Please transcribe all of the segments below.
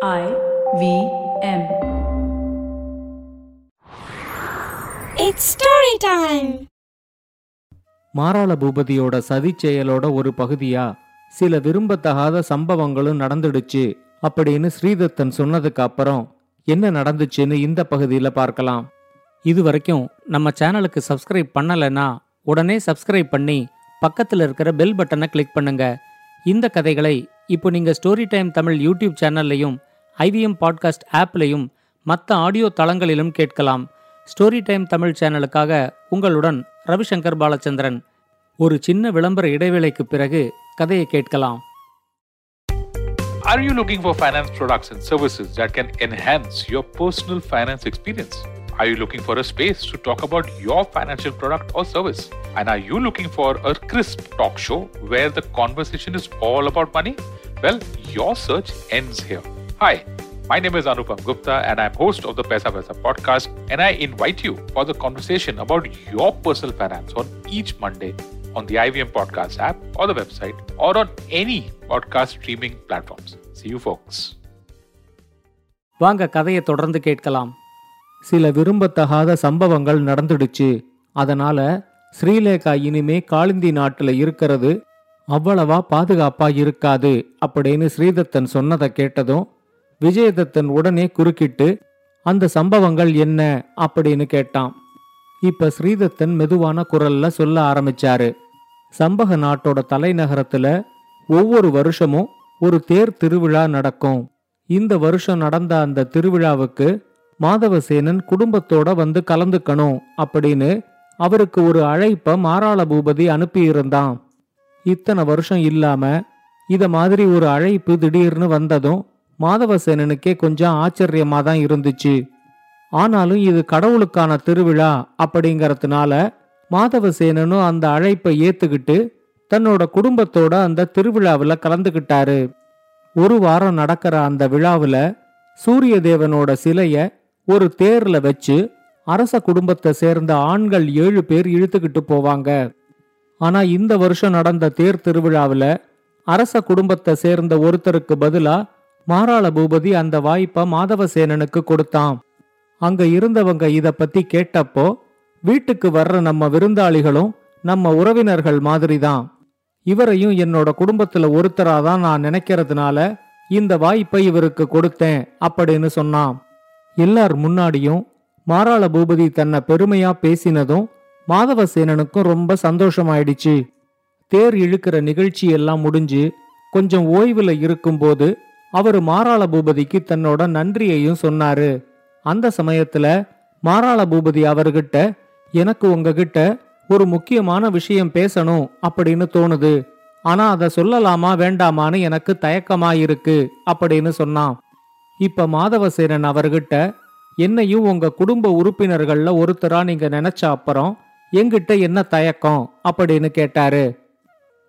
I V M. It's story time. மாராள பூபதியோட சதி செயலோட ஒரு பகுதியா சில விரும்பத்தகாத சம்பவங்களும் நடந்துடுச்சு அப்படின்னு ஸ்ரீதத்தன் சொன்னதுக்கு அப்புறம் என்ன நடந்துச்சுன்னு இந்த பகுதியில் பார்க்கலாம் இது வரைக்கும் நம்ம சேனலுக்கு சப்ஸ்கிரைப் பண்ணலைன்னா உடனே சப்ஸ்கிரைப் பண்ணி பக்கத்தில் இருக்கிற பெல் பட்டனை கிளிக் பண்ணுங்க இந்த கதைகளை இப்போ நீங்கள் ஸ்டோரி டைம் தமிழ் யூடியூப் சேனல்லையும் ஐவிஎம் பாட்காஸ்ட் ஆப்லையும் மற்ற ஆடியோ தளங்களிலும் கேட்கலாம் ஸ்டோரி டைம் தமிழ் சேனலுக்காக உங்களுடன் ரவிசங்கர் பாலச்சந்திரன் ஒரு சின்ன விளம்பர இடைவேளைக்கு பிறகு கதையை கேட்கலாம் Are you looking for finance products and services that can enhance your personal finance experience? Are you looking for a space to talk about your financial product or service? And are you looking for a crisp talk show where the conversation is all about money? Well, your search ends here. Hi, my name is Anupam Gupta and I'm host of the Pesa Pesa podcast and I invite you for the conversation about your personal finance on each Monday on the IVM Podcast app or the website or on any podcast streaming platforms. See you, folks. வாங்க கதையை தொடர்ந்து கேட்கலாம் சில விரும்பத்தகாத சம்பவங்கள் நடந்துடுச்சு அதனால ஸ்ரீலேகா இனிமே காளிந்தி நாட்டுல இருக்கிறது அவ்வளவா பாதுகாப்பா இருக்காது அப்படின்னு ஸ்ரீதத்தன் சொன்னதை கேட்டதும் விஜயதத்தன் உடனே குறுக்கிட்டு அந்த சம்பவங்கள் என்ன? அப்படின்னு கேட்டான். இப்ப ஸ்ரீதத்தன் மெதுவான குரல்ல சொல்ல ஆரம்பிச்சாரு. சம்பக நாட்டோட தலைநகரத்துல ஒவ்வொரு வருஷமும் ஒரு தேர் திருவிழா நடக்கும். இந்த வருஷம் நடந்த அந்த திருவிழாவுக்கு மாதவசேனன் குடும்பத்தோட வந்து கலந்துக்கணும் அப்படின்னு அவருக்கு ஒரு அழைப்ப மாராள பூபதி அனுப்பியிருந்தான். இத்தனை வருஷம் இல்லாம இத மாதிரி ஒரு அழைப்பு திடீர்னு வந்ததும் மாதவசேனனுக்கே கொஞ்சம் ஆச்சரியமா தான் இருந்துச்சு. ஆனாலும் இது கடவுளுக்கான திருவிழா அப்படிங்கறதுனால மாதவசேனனும் அந்த அழைப்பை ஏத்துக்கிட்டு தன்னோட குடும்பத்தோட அந்த திருவிழாவில் கலந்துக்கிட்டாரு ஒரு வாரம் நடக்கிற அந்த விழாவில் சூரிய தேவனோட சிலைய ஒரு தேர்ல வச்சு அரச குடும்பத்தை சேர்ந்த ஆண்கள் ஏழு பேர் இழுத்துக்கிட்டு போவாங்க. ஆனா இந்த வருஷம் நடந்த தேர் திருவிழாவில் அரச குடும்பத்தை சேர்ந்த ஒருத்தருக்கு பதிலா மாராள பூபதி அந்த வாய்ப்பை மாதவசேனனுக்கு கொடுத்தான். அங்க இருந்தவங்க இத பத்தி கேட்டப்போ வீட்டுக்கு வர்ற நம்ம விருந்தாளிகளும் நம்ம உறவினர்கள் மாதிரிதான். இவரையும் என்னோட குடும்பத்துல ஒருத்தராதான் நான் நினைக்கிறதுனால இந்த வாய்ப்பை இவருக்கு கொடுத்தேன் அப்படின்னு சொன்னான். எல்லார் முன்னாடியும் மாராள பூபதி தன்னை பெருமையா பேசினதும் மாதவசேனனுக்கும் ரொம்ப சந்தோஷமாயிடுச்சு. தேர் இழுக்கிற நிகழ்ச்சி எல்லாம் முடிஞ்சு கொஞ்சம் ஓய்வுல இருக்கும்போது அவரு மாராள பூபதிக்கு தன்னோட நன்றியையும் சொன்னாரு. அந்த சமயத்துல மாராள பூபதி அவர்கிட்ட எனக்கு உங்ககிட்ட ஒரு முக்கியமான விஷயம் பேசணும் அப்படின்னு தோணுது. ஆனா அதை சொல்லலாமா வேண்டாமான்னு எனக்கு தயக்கமாயிருக்கு அப்படின்னு சொன்னான். இப்ப மாதவசேனன் அவர்கிட்ட என்னையும் உங்க குடும்ப உறுப்பினர்கள்ல ஒருத்தரா நீங்க நினைச்ச அப்புறம் எங்கிட்ட என்ன தயக்கம்? அப்படின்னு கேட்டாரு.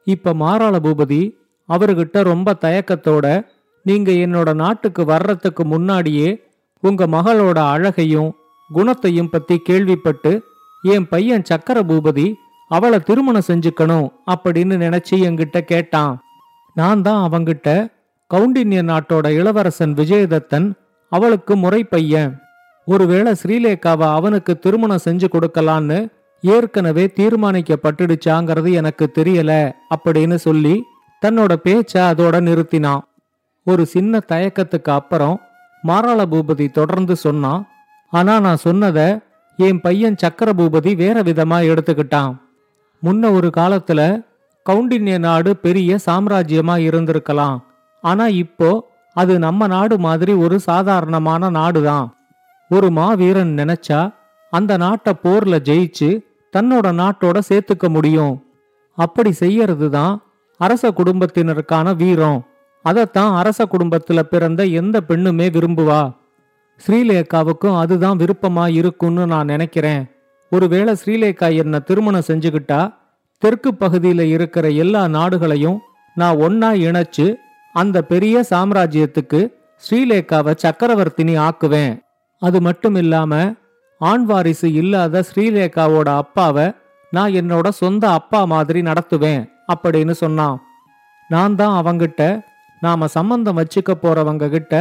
இப்ப மாராள பூபதி அவர்கிட்ட ரொம்ப தயக்கத்தோட நீங்க என்னோட நாட்டுக்கு வர்றதுக்கு முன்னாடியே உங்க மகளோட அழகையும் குணத்தையும் பத்தி கேள்விப்பட்டு என் பையன் சக்கர பூபதி அவளை திருமணம் செஞ்சுக்கணும் அப்படின்னு நினைச்சு என்கிட்ட கேட்டான். நான் தான் அவங்கிட்ட கவுண்டின்ய நாட்டோட இளவரசன் விஜயதத்தன் அவளுக்கு முறை பையன். ஒருவேளை ஸ்ரீலேகாவை அவனுக்கு திருமணம் செஞ்சு கொடுக்கலான்னு ஏற்கனவே தீர்மானிக்கப்பட்டுடுச்சாங்கிறது எனக்கு தெரியல அப்படின்னு சொல்லி தன்னோட பேச்ச அதோட நிறுத்தினான். ஒரு சின்ன தயக்கத்துக்கு அப்புறம் மாராள பூபதி தொடர்ந்து சொன்னான் ஆனா நான் சொன்னத என் பையன் சக்கர பூபதி வேற விதமா எடுத்துக்கிட்டான். முன்ன ஒரு காலத்துல கவுண்டின்ய நாடு பெரிய சாம்ராஜ்யமா இருந்திருக்கலாம். ஆனா இப்போ அது நம்ம நாடு மாதிரி ஒரு சாதாரணமான நாடுதான். ஒரு மாவீரன் நினைச்சா அந்த நாட்டை போர்ல ஜெயிச்சு தன்னோட நாட்டோட சேர்த்துக்க முடியும். அப்படி செய்யறது தான் அரச குடும்பத்தினருக்கான வீரம். அதைத்தான் அரச குடும்பத்துல பிறந்த எந்த பெண்ணுமே விரும்புவா? ஸ்ரீலேகாவுக்கும் அதுதான் விருப்பமா இருக்கும்னு நான் நினைக்கிறேன். ஒருவேளை ஸ்ரீலேகா என்ன திருமணம் செஞ்சுக்கிட்டா தெற்கு பகுதியில இருக்கிற எல்லா நாடுகளையும் நான் ஒன்னா இணைச்சு அந்த பெரிய சாம்ராஜ்யத்துக்கு ஸ்ரீலேகாவை சக்கரவர்த்தினி ஆக்குவேன். அது மட்டும் இல்லாம ஆண் வாரிசு இல்லாத ஸ்ரீலேகாவோட அப்பாவை நான் என்னோட சொந்த அப்பா மாதிரி நடத்துவேன் அப்படின்னு சொன்னான். நான் தான் அவங்கிட்ட நாம சம்பந்தம் வச்சுக்க போறவங்க கிட்ட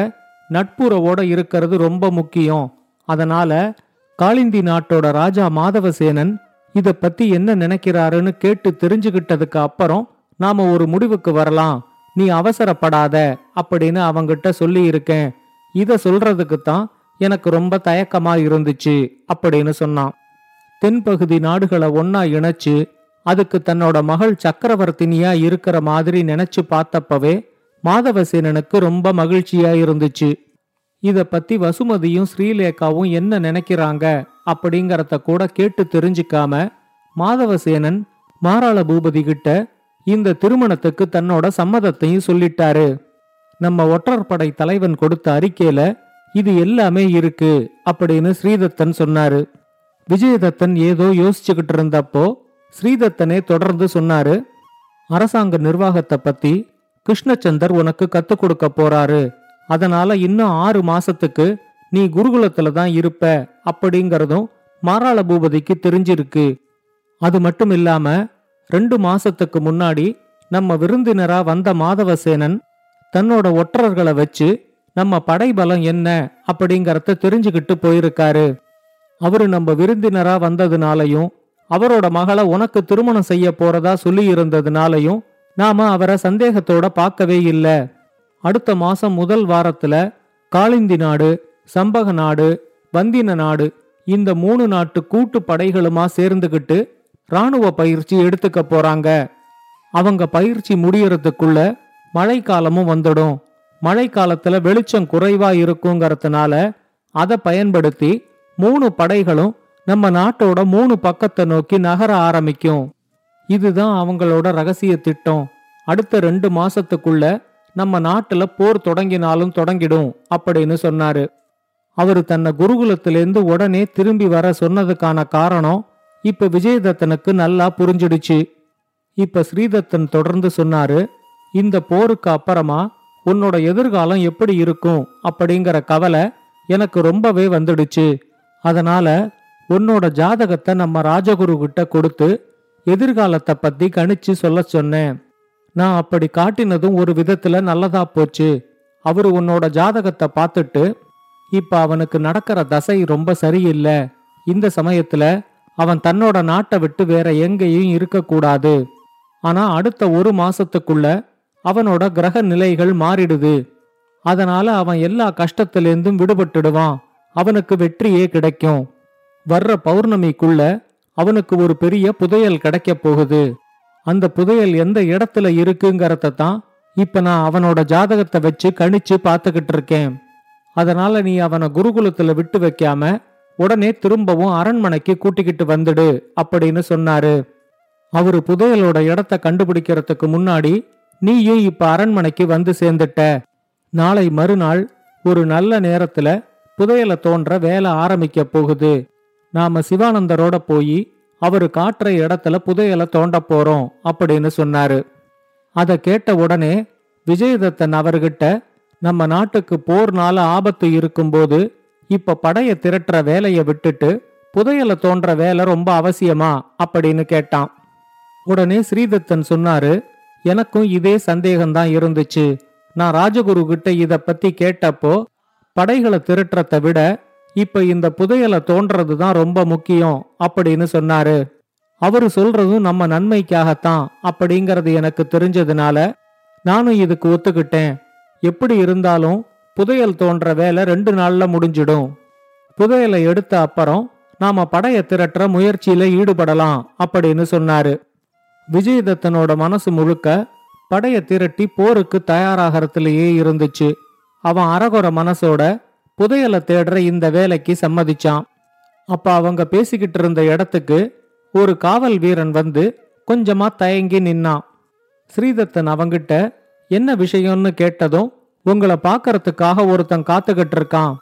நட்புறவோட இருக்கிறது ரொம்ப முக்கியம். அதனால காளிந்தி நாட்டோட ராஜா மாதவசேனன் இத பத்தி என்ன நினைக்கிறாருன்னு கேட்டு தெரிஞ்சுகிட்டதுக்கு அப்புறம் நாம ஒரு முடிவுக்கு வரலாம். நீ அவசரப்படாத அப்படின்னு அவங்கிட்ட சொல்லி இருக்கேன். இத சொல்றதுக்கு தான் எனக்கு ரொம்ப தயக்கமா இருந்துச்சு அப்படின்னு சொன்னான். தென்பகுதி நாடுகளை ஒன்னா இணைச்சு அதுக்கு தன்னோட மகள் சக்கரவர்த்தினியா இருக்கிற மாதிரி நினைச்சு பார்த்தப்பவே மாதவசேனனுக்கு ரொம்ப மகிழ்ச்சியா இருந்துச்சு. இத பத்தி வசுமதியும் ஸ்ரீலேகாவும் என்ன நினைக்கிறாங்க அப்படிங்கறத கூட கேட்டு தெரிஞ்சுக்காம மாதவசேனன் மாராள பூபதி கிட்ட இந்த திருமணத்துக்கு தன்னோட சம்மதத்தையும் சொல்லிட்டாரு. நம்ம ஒற்றற்படை தலைவன் கொடுத்த அறிக்கையில இது எல்லாமே இருக்கு அப்படின்னு ஸ்ரீதத்தன் சொன்னாரு. விஜயதத்தன் ஏதோ யோசிச்சுக்கிட்டு இருந்தப்போ ஸ்ரீதத்தனே தொடர்ந்து சொன்னாரு. அரசாங்க நிர்வாகத்தை பத்தி கிருஷ்ணச்சந்தர் உனக்கு கத்துக் கொடுக்க போறாரு. அதனால இன்னும் ஆறு மாசத்துக்கு நீ குருகுலத்துல தான் இருப்ப அப்படிங்கறதும் மாராள பூபதிக்கு தெரிஞ்சிருக்கு. அது மட்டும் இல்லாம ரெண்டு மாசத்துக்கு முன்னாடி நம்ம விருந்தினரா வந்த மாதவசேனன் தன்னோட ஒற்றர்களை வச்சு நம்ம படைபலம் என்ன அப்படிங்கறத தெரிஞ்சுக்கிட்டு போயிருக்காரு. அவரு நம்ம விருந்தினரா வந்ததுனாலையும் அவரோட மகளை உனக்கு திருமணம் செய்ய போறதா சொல்லி இருந்ததுனாலையும் நாம அவரை சந்தேகத்தோட பார்க்கவே இல்லை. அடுத்த மாசம் முதல் வாரத்துல காளிந்தி நாடு சம்பக நாடு வந்தின நாடு இந்த மூணு நாட்டு கூட்டு படைகளுமா சேர்ந்துகிட்டு ராணுவ பயிற்சி எடுத்துக்க போறாங்க. அவங்க பயிற்சி முடியறதுக்குள்ள மழைக்காலமும் வந்துடும். மழைக்காலத்துல வெளிச்சம் குறைவா இருக்குங்கிறதுனால அதை பயன்படுத்தி மூணு படைகளும் நம்ம நாட்டோட மூணு பக்கத்தை நோக்கி நகர ஆரம்பிக்கும். இதுதான் அவங்களோட ரகசிய திட்டம். அடுத்த ரெண்டு மாசத்துக்குள்ள நம்ம நாட்டுல போர் தொடங்கினாலும் தொடங்கிடும் அப்படின்னு சொன்னாரு. அவரு தன்னை குருகுலத்திலேருந்து உடனே திரும்பி வர சொன்னதுக்கான காரணம் இப்ப விஜயதத்தனுக்கு நல்லா புரிஞ்சிடுச்சு. இப்ப ஸ்ரீதத்தன் தொடர்ந்து சொன்னாரு இந்த போருக்கு அப்புறமா உன்னோட எதிர்காலம் எப்படி இருக்கும்? அப்படிங்கிற கவலை எனக்கு ரொம்பவே வந்துடுச்சு. அதனால உன்னோட ஜாதகத்தை நம்ம ராஜகுரு கிட்ட கொடுத்து எதிர்காலத்தை பத்தி கணிச்சு சொல்ல சொன்னேன். நான் அப்படி காட்டினதும் ஒரு விதத்துல நல்லதா போச்சு. அவரு உன்னோட ஜாதகத்தை பார்த்துட்டு இப்ப அவனுக்கு நடக்கிற தசை ரொம்ப சரியில்லை. இந்த சமயத்துல அவன் தன்னோட நாட்டை விட்டு வேற எங்கேயும் இருக்கக்கூடாது ஆனா அடுத்த ஒரு மாசத்துக்குள்ள அவனோட கிரக நிலைகள் மாறிடுது. அதனால அவன் எல்லா கஷ்டத்திலேருந்தும் விடுபட்டுடுவான். அவனுக்கு வெற்றியே கிடைக்கும். வர்ற பௌர்ணமிக்குள்ள அவனுக்கு ஒரு பெரிய புதையல் கிடைக்க போகுது. அந்த புதையல் எந்த இடத்துல இருக்குங்கறத தான் இப்ப நான் அவனோட ஜாதகத்தை வச்சு கணிச்சு பார்த்துக்கிட்டு இருக்கேன். அதனால நீ அவனை குருகுலத்துல விட்டு வைக்காம உடனே திரும்பவும் அரண்மனைக்கு கூட்டிக்கிட்டு வந்துடு அப்படின்னு சொன்னாரு. அவரு புதையலோட இடத்த கண்டுபிடிக்கிறதுக்கு முன்னாடி நீயும் இப்ப அரண்மனைக்கு வந்து சேர்ந்துட்ட. நாளை மறுநாள் ஒரு நல்ல நேரத்துல புதையலை தோன்ற வேலை ஆரம்பிக்க போகுது. நாம சிவானந்தரோட போய் அவரு காட்டுற இடத்துல புதையலை தோண்ட போறோம் அப்படின்னு சொன்னாரு. அதை கேட்ட உடனே விஜயதத்தன் அவர்கிட்ட நம்ம நாட்டுக்கு போர்னால ஆபத்து இருக்கும்போது இப்ப படைய திரட்டுற வேலையை விட்டுட்டு புதையலை தோன்ற வேலை ரொம்ப அவசியமா அப்படின்னு கேட்டான். உடனே ஸ்ரீதத்தன் சொன்னாரு எனக்கும் இதே சந்தேகம்தான் இருந்துச்சு. நான் ராஜகுரு கிட்ட இத பத்தி கேட்டப்போ படைகளை திரட்டுறத விட இப்ப இந்த புதையலை தோன்றது தான் ரொம்ப முக்கியம் அப்படின்னு சொன்னாரு. அவரு சொல்றதும் நம்ம நன்மைக்காகத்தான் அப்படிங்கறது எனக்கு தெரிஞ்சதுனால நானும் இதுக்கு ஒத்துக்கிட்டேன். எப்படி இருந்தாலும் புதையல் தோன்ற வேலை ரெண்டு நாள்ல முடிஞ்சிடும். புதையலை எடுத்த அப்புறம் நாம படைய திரட்டுற முயற்சியில ஈடுபடலாம் அப்படின்னு சொன்னாரு. விஜயதத்தனோட மனசு முழுக்க படைய திரட்டி போருக்கு தயாராகிறதுலயே இருந்துச்சு. அவன் அரகுற மனசோட புதையலை தேடுற இந்த வேலைக்கு சம்மதிச்சான். அப்ப அவங்க பேசிக்கிட்டு இருந்த இடத்துக்கு ஒரு காவல் வீரன் வந்து கொஞ்சமா தயங்கி நின்னான். ஸ்ரீதத்தன் அவங்கிட்ட என்ன விஷயம்னு கேட்டதும் உங்களை பார்க்கறதுக்காக ஒருத்தன் காத்துக்கிட்டு இருக்கான்.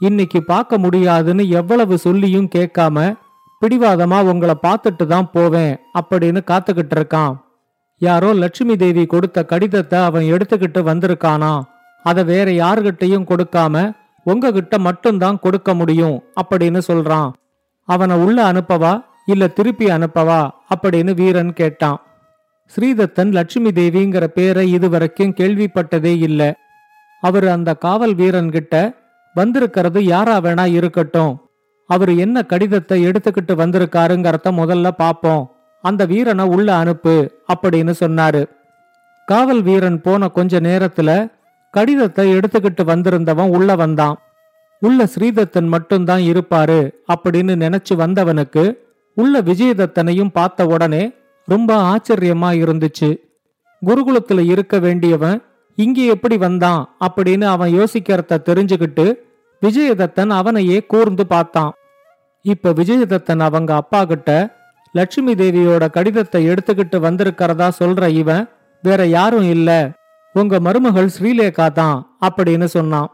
இன்னைக்கு பார்க்க முடியாதுன்னு எவ்வளவு சொல்லியும் கேட்காம பிடிவாதமா உங்களை பார்த்துட்டு தான் போவேன் அப்படின்னு காத்துக்கிட்டு இருக்கான். யாரோ லட்சுமி தேவி கொடுத்த கடிதத்தை அவன் எடுத்துக்கிட்டு வந்திருக்கானா? அதை வேற யாருகிட்டயும் கொடுக்காம உங்ககிட்ட மட்டும்தான் கொடுக்க முடியும் அப்படின்னு சொல்றான். அவனை உள்ள அனுப்பவா இல்ல திருப்பி அனுப்பவா அப்படின்னு வீரன் கேட்டான். ஸ்ரீதத்தன் லட்சுமி தேவிங்கிற பேரை இதுவரைக்கும் கேள்விப்பட்டதே இல்ல. அவர் அந்த காவல் வீரன்கிட்ட வந்திருக்கிறது யாரா வேணா இருக்கட்டும். அவர் என்ன கடிதத்தை எடுத்துக்கிட்டு வந்திருக்காருங்கிறத முதல்ல பாப்போம். அந்த வீரனை உள்ள அனுப்பு அப்படின்னு சொன்னாரு. காவல் வீரன் போன கொஞ்ச நேரத்துல கடிதத்தை எடுத்துக்கிட்டு வந்திருந்தவன் உள்ள வந்தான். உள்ள ஸ்ரீதத்தன் மட்டும்தான் இருப்பாரு அப்படின்னு நினைச்சு வந்தவனுக்கு உள்ள விஜயதத்தனையும் பார்த்த உடனே ரொம்ப ஆச்சரியமா இருந்துச்சு. குருகுலத்துல இருக்க வேண்டியவன் இங்கே எப்படி வந்தான் அப்படின்னு அவன் யோசிக்கிறத தெரிஞ்சுக்கிட்டு விஜயதத்தன் அவனையே கூர்ந்து பார்த்தான். இப்ப விஜயதத்தன் அவங்க அப்பா கிட்ட லட்சுமி தேவியோட கடிதத்தை எடுத்துக்கிட்டு வந்திருக்கிறதா சொல்ற இவன் வேற யாரும் இல்ல. உங்க மருமகள் ஸ்ரீலேகா தான் அப்படின்னு சொன்னான்.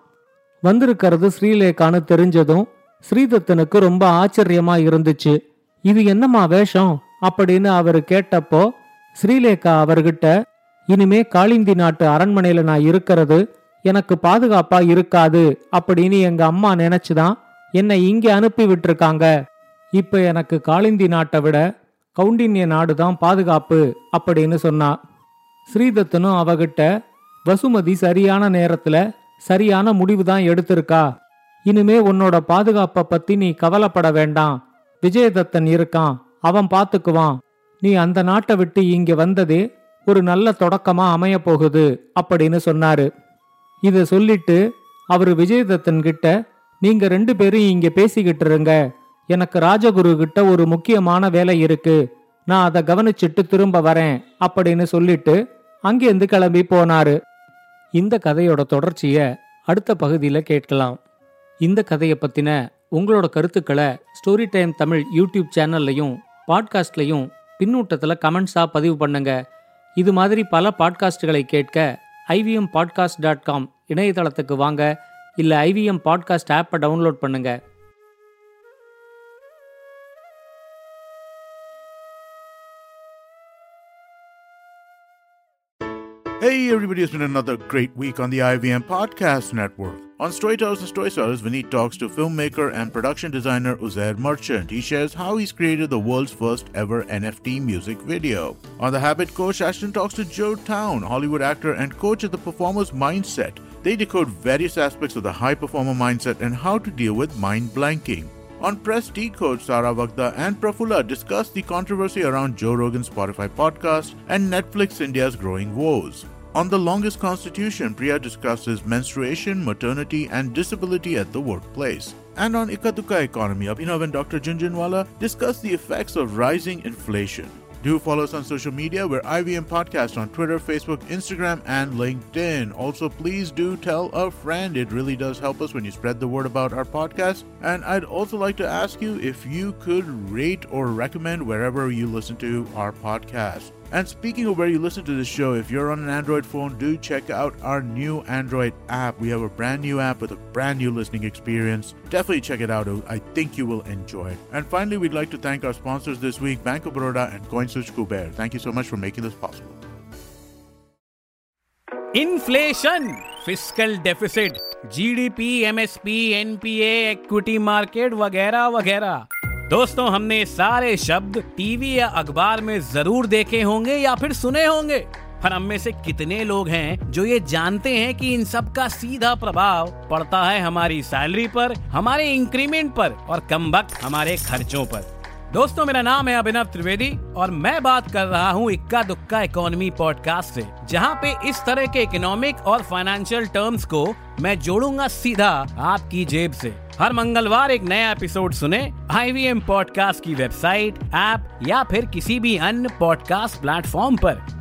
வந்திருக்கிறது ஸ்ரீலேகான்னு தெரிஞ்சதும் ஸ்ரீதத்தனுக்கு ரொம்ப ஆச்சரியமா இருந்துச்சு. இது என்னம்மா வேஷம்? அப்படின்னு அவரு கேட்டப்போ ஸ்ரீலேகா அவர்கிட்ட இனிமே காளிந்தி நாட்டு அரண்மனையில நான் இருக்கிறது எனக்கு பாதுகாப்பா இருக்காது அப்படின்னு எங்க அம்மா நினைச்சுதான் என்னை இங்கே அனுப்பி விட்டுருக்காங்க. இப்ப எனக்கு காளிந்தி நாட்டை விட கவுண்டின்ய நாடு தான் பாதுகாப்பு அப்படின்னு சொன்னா. ஸ்ரீதத்தனும் அவகிட்ட வசுமதி சரியான நேரத்துல சரியான முடிவு தான் எடுத்திருக்கா. இனிமே உன்னோட பாதுகாப்பை பத்தி நீ கவலைப்பட வேண்டாம். விஜயதத்தன் இருக்கான். அவன் பாத்துக்குவான். நீ அந்த நாட்டை விட்டு இங்க வந்ததே ஒரு நல்ல தொடக்கமா அமைய போகுது அப்படின்னு சொன்னாரு. இத சொல்லிட்டு அவரு விஜயதத்தன் கிட்ட நீங்க ரெண்டு பேரும் இங்க பேசிக்கிட்டு இருங்க. எனக்கு ராஜகுரு கிட்ட ஒரு முக்கியமான வேலை இருக்கு. நான் அதை கவனிச்சிட்டு திரும்ப வரேன் அப்படின்னு சொல்லிட்டு அங்கேருந்து கிளம்பி போனாரு. இந்த கதையோட தொடர்ச்சிய அடுத்த பகுதியில் கேட்கலாம். இந்த கதையை பத்தின உங்களோட கருத்துக்களை ஸ்டோரி டைம் தமிழ் யூடியூப் சேனல்லையும் பாட்காஸ்ட்லையும் பின்னூட்டத்தில் கமெண்ட்ஸாக பதிவு பண்ணுங்க. இது மாதிரி பல பாட்காஸ்டுகளை கேட்க ஐவிஎம் பாட்காஸ்ட் டாட் காம் இணையதளத்துக்கு வாங்க. இல்லை ஐவிஎம் பாட்காஸ்ட் ஆப்பை டவுன்லோட் பண்ணுங்கள் Hey everybody, it's been another great week on the IVM Podcast Network. On Storytellers and Storytellers, Vineet talks to filmmaker and production designer Uzair Merchant. He shares how he's created the world's first ever NFT music video. On The Habit Coach, Ashton talks to Joe Town, Hollywood actor and coach of the performer's mindset. They decode various aspects of the high performer mindset and how to deal with mind blanking. On Press Decode, Sara Vagda and Prafula discuss the controversy around Joe Rogan's Spotify podcast and Netflix India's growing woes. On The Longest Constitution, Priya discusses menstruation, maternity, and disability at the workplace. And on Ikatuka Economy, Abhinav and Dr. Junjunwala discuss the effects of rising inflation. Do follow us on social media. We're IVM Podcast on Twitter, Facebook, Instagram, and LinkedIn. Also, please do tell a friend. It really does help us when you spread the word about our podcast. And I'd also like to ask you if you could rate or recommend wherever you listen to our podcast. And speaking of where you listen to this show, if you're on an Android phone, do check out our new Android app. We have a brand new app with a brand new listening experience. Definitely check it out. I think you will enjoy it. And finally, we'd like to thank our sponsors this week, Bank of Baroda and CoinSwitch Kuber. Thank you so much for making this possible. Inflation fiscal deficit GDP MSP NPA equity market वगैरह वगैरह दोस्तों, हमने सारे शब्द TV या अखबार में ज़रूर देखे होंगे या फिर सुने होंगे। पर हम में से कितने लोग हैं जो ये जानते हैं कि इन सब का सीधा प्रभाव पड़ता है हमारी सैलरी पर, हमारे इंक्रीमेंट पर और कम वक्त हमारे खर्चों पर। दोस्तों, मेरा नाम है अभिनव त्रिवेदी और मैं बात कर रहा हूँ इक्का दुक्का इकोनॉमी पॉडकास्ट से, जहाँ पे इस तरह के इकोनॉमिक और फाइनेंशियल टर्म्स को मैं जोड़ूँगा सीधा आपकी जेब से। हर मंगलवार एक नया एपिसोड सुने आईवीएम पॉडकास्ट की वेबसाइट, ऐप या फिर किसी भी अन्य पॉडकास्ट प्लेटफॉर्म पर।